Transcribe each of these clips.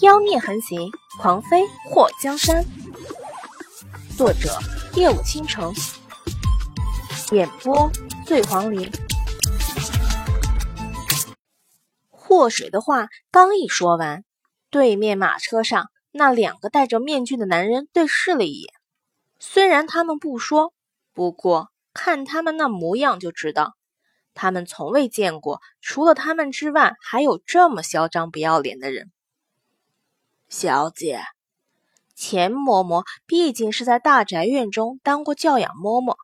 妖孽横行，狂飞祸江山。作者：夜舞倾城，演播：醉黄林。祸水的话刚一说完，对面马车上那两个戴着面具的男人对视了一眼。虽然他们不说，不过看他们那模样就知道，他们从未见过除了他们之外还有这么嚣张不要脸的人。小姐，钱嬷嬷毕竟是在大宅院中当过教养嬷嬷，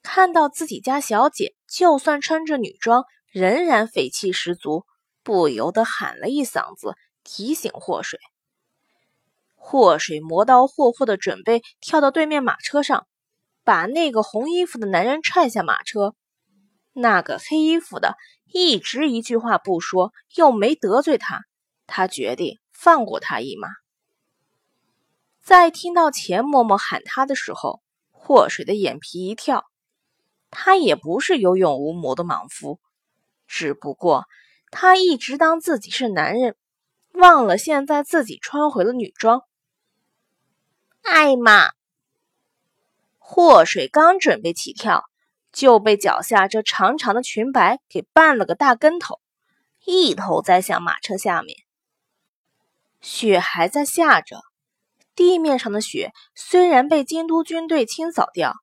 看到自己家小姐就算穿着女装，仍然匪气十足，不由得喊了一嗓子，提醒祸水。祸水磨刀霍霍的准备跳到对面马车上，把那个红衣服的男人踹下马车。那个黑衣服的一直一句话不说，又没得罪他，他决定。放过他一马。在听到钱嬷嬷喊他的时候，祸水的眼皮一跳。他也不是有勇无谋的莽夫，只不过他一直当自己是男人，忘了现在自己穿回了女装。艾玛，祸水刚准备起跳，就被脚下这长长的裙摆给绊了个大跟头，一头栽向马车下面。雪还在下着，地面上的雪虽然被京都军队清扫掉，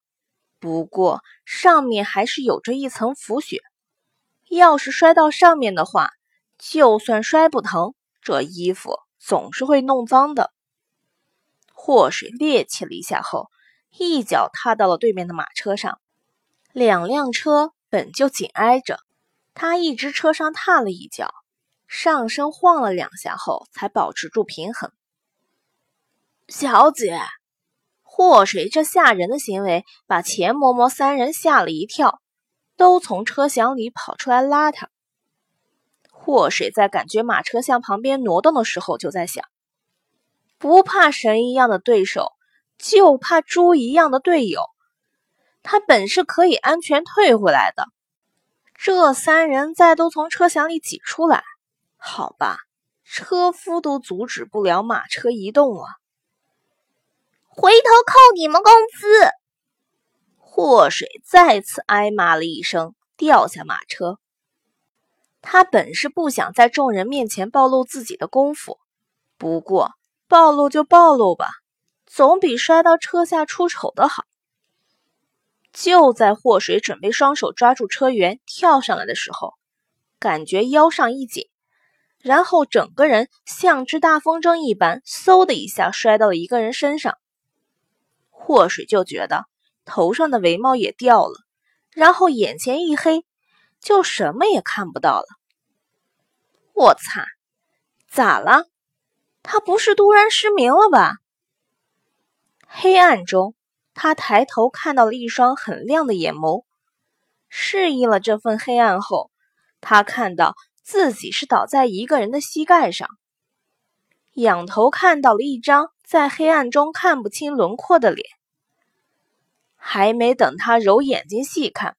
不过上面还是有着一层浮雪。要是摔到上面的话，就算摔不疼，这衣服总是会弄脏的。祸水趔趄了一下后，一脚踏到了对面的马车上。两辆车本就紧挨着，他一只车上踏了一脚。上身晃了两下后，才保持住平衡。小姐，祸水这吓人的行为把钱嬷嬷三人吓了一跳，都从车厢里跑出来拉他。祸水在感觉马车向旁边挪动的时候，就在想：不怕神一样的对手，就怕猪一样的队友。他本是可以安全退回来的，这三人再都从车厢里挤出来。好吧，车夫都阻止不了马车移动啊！回头扣你们工资！祸水再次挨骂了一声，掉下马车。他本是不想在众人面前暴露自己的功夫，不过暴露就暴露吧，总比摔到车下出丑的好。就在祸水准备双手抓住车辕跳上来的时候，感觉腰上一紧。然后整个人像只大风筝一般，嗖的一下摔到了一个人身上。祸水就觉得头上的帷帽也掉了，然后眼前一黑，就什么也看不到了。我擦，咋了？他不是突然失明了吧？黑暗中，他抬头看到了一双很亮的眼眸。适应了这份黑暗后，他看到。自己是倒在一个人的膝盖上，仰头看到了一张在黑暗中看不清轮廓的脸。还没等他揉眼睛细看，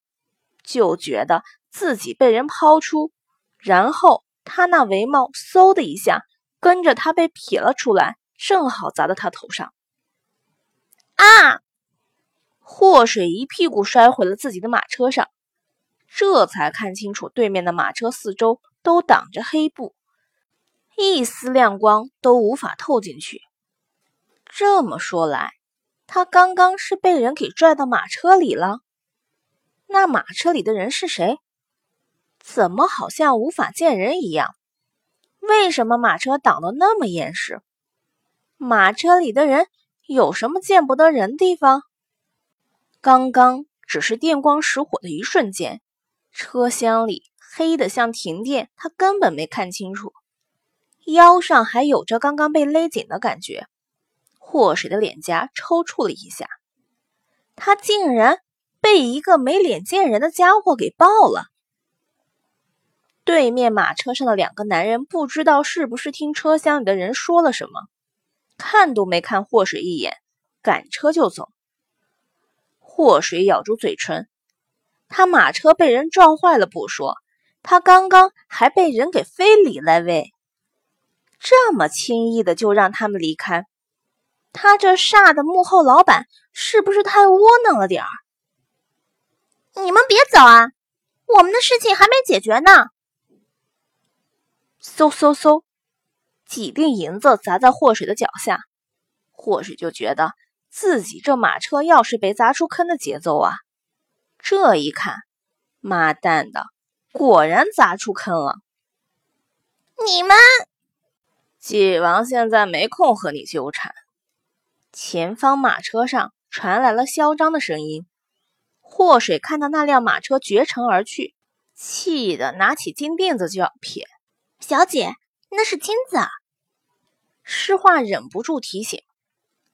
就觉得自己被人抛出，然后他那帷帽嗖的一下跟着他被撇了出来，正好砸到他头上。啊！祸水一屁股摔回了自己的马车上，这才看清楚对面的马车四周。都挡着黑布，一丝亮光都无法透进去。这么说来，他刚刚是被人给拽到马车里了。那马车里的人是谁？怎么好像无法见人一样？为什么马车挡得那么严实？马车里的人有什么见不得人地方？刚刚只是电光石火的一瞬间，车厢里。黑的像停电，他根本没看清楚，腰上还有着刚刚被勒紧的感觉。祸水的脸颊抽搐了一下，他竟然被一个没脸见人的家伙给抱了。对面马车上的两个男人不知道是不是听车厢里的人说了什么，看都没看祸水一眼，赶车就走。祸水咬住嘴唇，他马车被人撞坏了不说。他刚刚还被人给非礼了喂！这么轻易的就让他们离开，他这煞的幕后老板是不是太窝囊了点儿？你们别走啊，我们的事情还没解决呢。嗖嗖嗖，几锭银子砸在祸水的脚下，祸水就觉得自己这马车要是被砸出坑的节奏啊！这一看，妈蛋的，果然砸出坑了！你们，纪王现在没空和你纠缠。前方马车上传来了嚣张的声音。祸水看到那辆马车绝尘而去，气得拿起金锭子就要撇。小姐，那是金子啊！诗画忍不住提醒。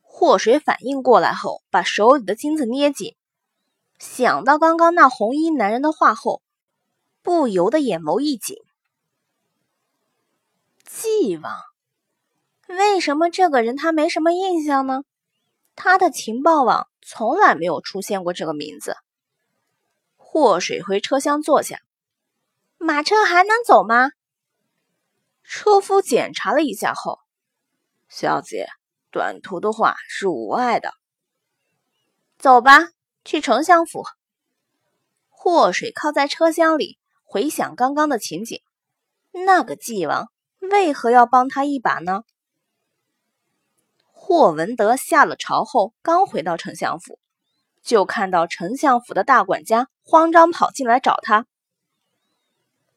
祸水反应过来后，把手里的金子捏紧。想到刚刚那红衣男人的话后，不由得眼眸一紧。纪王，为什么这个人他没什么印象呢？他的情报网从来没有出现过这个名字。祸水回车厢坐下，马车还能走吗？车夫检查了一下后，小姐，短途的话是无碍的。走吧，去丞相府。祸水靠在车厢里，回想刚刚的情景。那个纪王为何要帮他一把呢？霍文德下了朝后，刚回到丞相府，就看到丞相府的大管家慌张跑进来找他。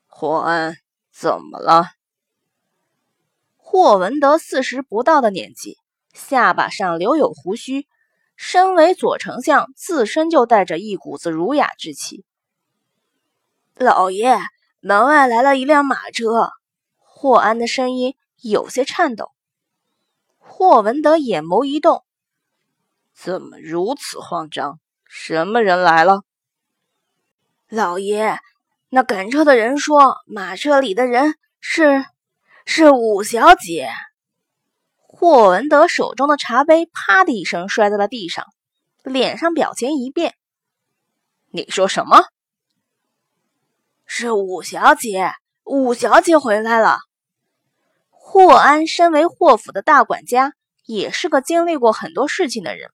霍恩，怎么了？霍文德四十不到的年纪，下巴上留有胡须，身为左丞相，自身就带着一股子儒雅之气。老爷，门外来了一辆马车。霍安的声音有些颤抖。霍文德眼眸一动，怎么如此慌张？什么人来了？老爷，那赶车的人说，马车里的人是。是五小姐。霍文德手中的茶杯啪的一声摔在了地上，脸上表情一变。你说什么？是五小姐，五小姐回来了。霍安身为霍府的大管家，也是个经历过很多事情的人，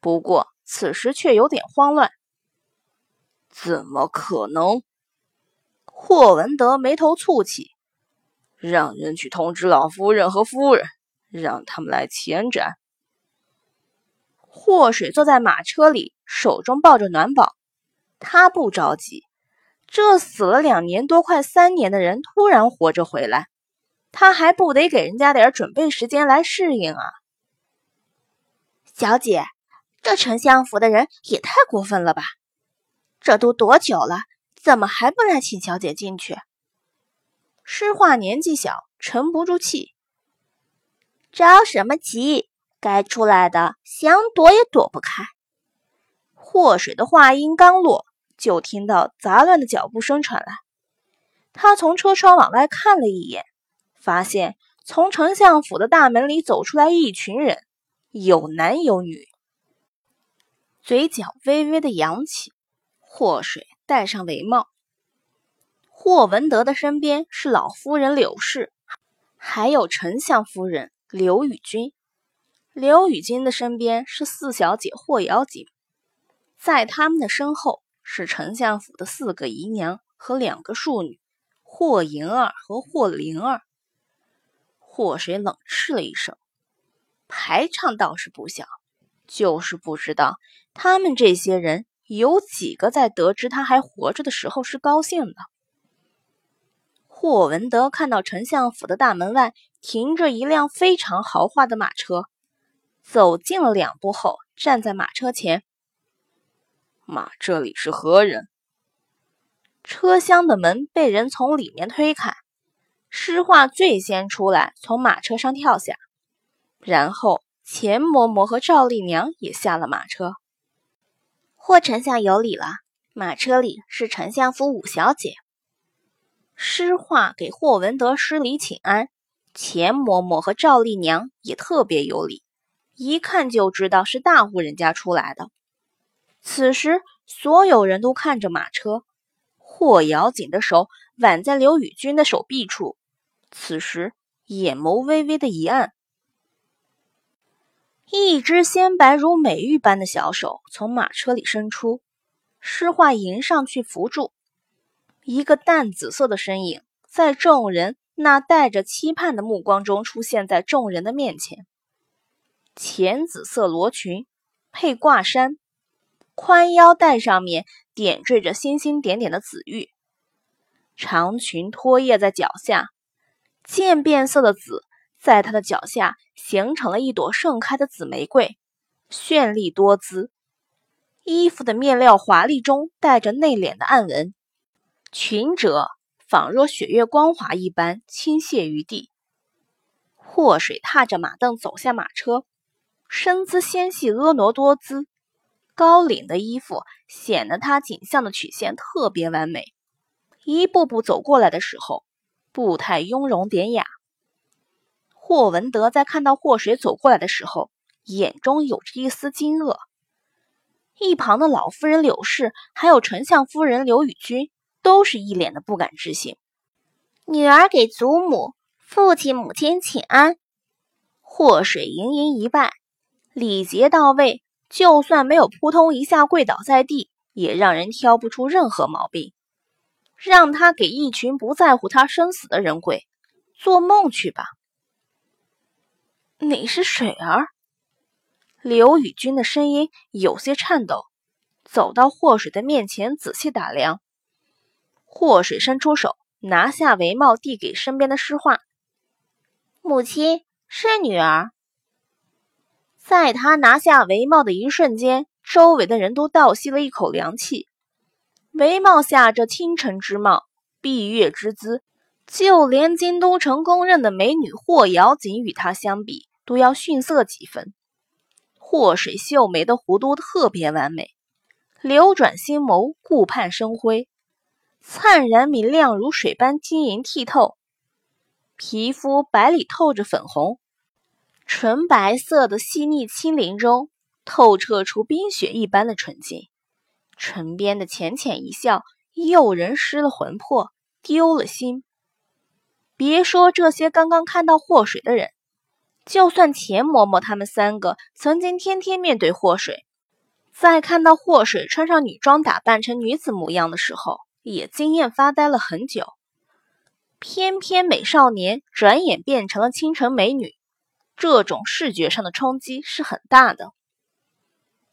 不过此时却有点慌乱。怎么可能？霍文德眉头蹙起。让人去通知老夫人和夫人，让他们来前斩。祸水坐在马车里，手中抱着暖宝，他不着急。这死了两年多、快三年的人突然活着回来，他还不得给人家点准备时间来适应啊？小姐，这丞相府的人也太过分了吧？这都多久了，怎么还不来请小姐进去？诗画年纪小，沉不住气。着什么急？该出来的想躲也躲不开。祸水的话音刚落，就听到杂乱的脚步声传来。他从车窗往外看了一眼，发现从丞相府的大门里走出来一群人，有男有女，嘴角微微的扬起。祸水戴上帷帽。霍文德的身边是老夫人柳氏，还有丞相夫人刘雨君。刘雨君的身边是四小姐霍瑶锦，在他们的身后是丞相府的四个姨娘和两个庶女霍银儿和霍灵儿。霍水冷嗤了一声，排场倒是不小，就是不知道他们这些人有几个在得知他还活着的时候是高兴的。霍文德看到丞相府的大门外停着一辆非常豪华的马车，走近了两步后，站在马车前。马这里是何人？车厢的门被人从里面推开，诗画最先出来，从马车上跳下，然后钱嬷嬷和赵丽娘也下了马车。霍丞相有礼了，马车里是丞相府五小姐。诗画给霍文德施礼请安，钱嬷嬷和赵丽娘也特别有礼，一看就知道是大户人家出来的。此时，所有人都看着马车，霍瑶锦的手挽在刘宇君的手臂处，此时眼眸微微的一暗。一只鲜白如美玉般的小手从马车里伸出，诗画迎上去扶住。一个淡紫色的身影，在众人那带着期盼的目光中出现在众人的面前。浅紫色罗裙配挂衫，宽腰带上面点缀着星星点点的紫玉，长裙拖曳在脚下，渐变色的紫。在她的脚下形成了一朵盛开的紫玫瑰，绚丽多姿。衣服的面料华丽中带着内敛的暗纹，裙褶仿若雪月光滑一般倾泻于地。祸水踏着马凳走下马车，身姿纤细婀娜多姿，高领的衣服显得他颈项的曲线特别完美。一步步走过来的时候，步态雍容典雅。霍文德在看到祸水走过来的时候，眼中有着一丝惊愕。一旁的老夫人柳氏，还有丞相夫人刘宇君，都是一脸的不敢置信。女儿给祖母、父亲、母亲请安。祸水盈盈一拜，礼节到位，就算没有扑通一下跪倒在地，也让人挑不出任何毛病。让他给一群不在乎他生死的人跪，做梦去吧！你是水儿？刘宇君的声音有些颤抖，走到祸水的面前，仔细打量。祸水伸出手，拿下帷帽，递给身边的诗画。母亲是女儿。在他拿下帷帽的一瞬间，周围的人都倒吸了一口凉气。帷帽下这倾城之貌，闭月之姿，就连京都城公认的美女霍瑶锦与她相比。都要逊色几分。祸水秀眉的弧度特别完美，流转星眸顾盼生辉，灿然明亮如水般晶莹剔透。皮肤白里透着粉红，纯白色的细腻轻灵中透彻出冰雪一般的纯净。唇边的浅浅一笑，诱人失了魂魄，丢了心。别说这些刚刚看到祸水的人。就算钱嬷嬷他们三个曾经天天面对祸水，在看到祸水穿上女装打扮成女子模样的时候，也惊艳发呆了很久。偏偏美少年转眼变成了倾城美女，这种视觉上的冲击是很大的。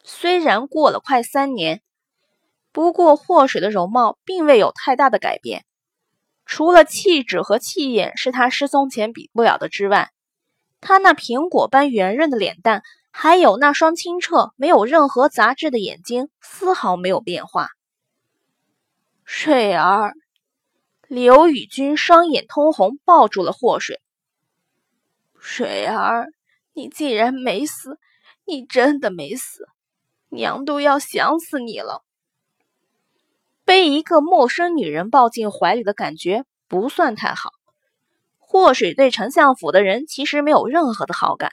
虽然过了快三年，不过祸水的容貌并未有太大的改变，除了气质和气焰是他失踪前比不了的之外。他那苹果般圆润的脸蛋，还有那双清澈、没有任何杂质的眼睛，丝毫没有变化。水儿，刘宇君双眼通红，抱住了祸水。水儿，你既然没死，你真的没死，娘都要想死你了。被一个陌生女人抱进怀里的感觉不算太好。祸水对丞相府的人其实没有任何的好感，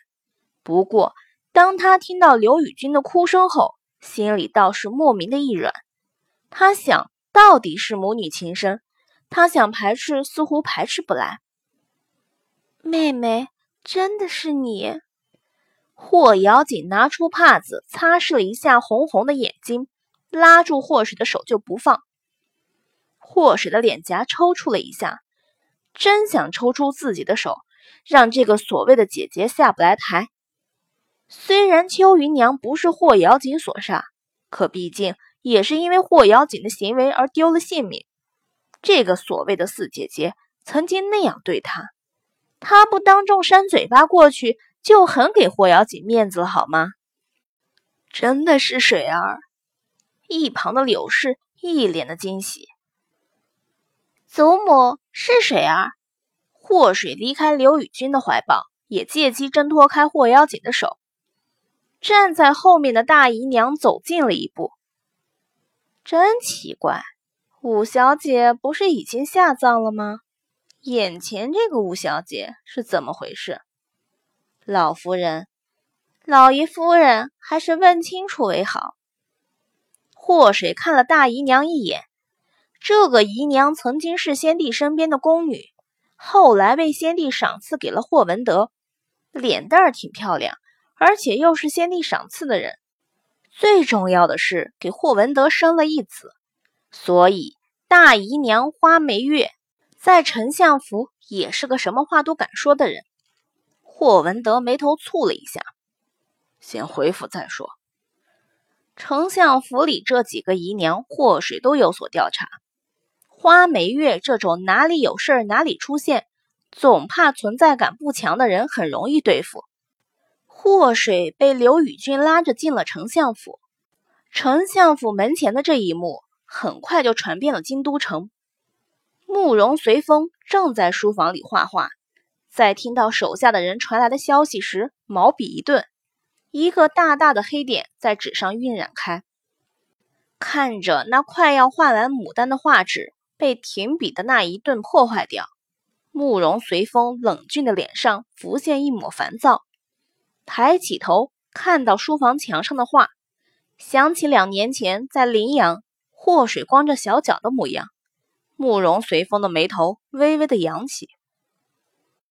不过当他听到刘宇君的哭声后，心里倒是莫名的一软。他想到底是母女情深，他想排斥似乎排斥不来。妹妹，真的是你？霍瑶锦拿出帕子擦拭了一下红红的眼睛，拉住霍水的手就不放。霍水的脸颊抽搐了一下。真想抽出自己的手，让这个所谓的姐姐下不来台。虽然秋云娘不是霍瑶锦所杀，可毕竟也是因为霍瑶锦的行为而丢了性命。这个所谓的四姐姐曾经那样对她，她不当众扇嘴巴过去，就很给霍瑶锦面子了，好吗？真的是水儿。一旁的柳氏一脸的惊喜。祖母是水儿，祸水离开刘宇君的怀抱，也借机挣脱开霍妖锦的手。站在后面的大姨娘走近了一步。真奇怪，五小姐不是已经下葬了吗？眼前这个吴小姐是怎么回事？老夫人，老爷夫人，还是问清楚为好。祸水看了大姨娘一眼。这个姨娘曾经是先帝身边的宫女，后来被先帝赏赐给了霍文德，脸蛋儿挺漂亮，而且又是先帝赏赐的人。最重要的是给霍文德生了一子，所以大姨娘花眉月在丞相府也是个什么话都敢说的人。霍文德眉头蹙了一下，先回府再说。丞相府里这几个姨娘，祸水都有所调查。花眉月这种哪里有事儿哪里出现，总怕存在感不强的人很容易对付。祸水被刘宇君拉着进了丞相府，丞相府门前的这一幕很快就传遍了京都城。慕容随风正在书房里画画，在听到手下的人传来的消息时，毛笔一顿。一个大大的黑点在纸上晕染开，看着那快要画完牡丹的画纸被停笔的那一顿破坏掉，慕容随风冷峻的脸上浮现一抹烦躁。抬起头，看到书房墙上的画，想起两年前在临阳祸水光着小脚的模样，慕容随风的眉头微微的扬起。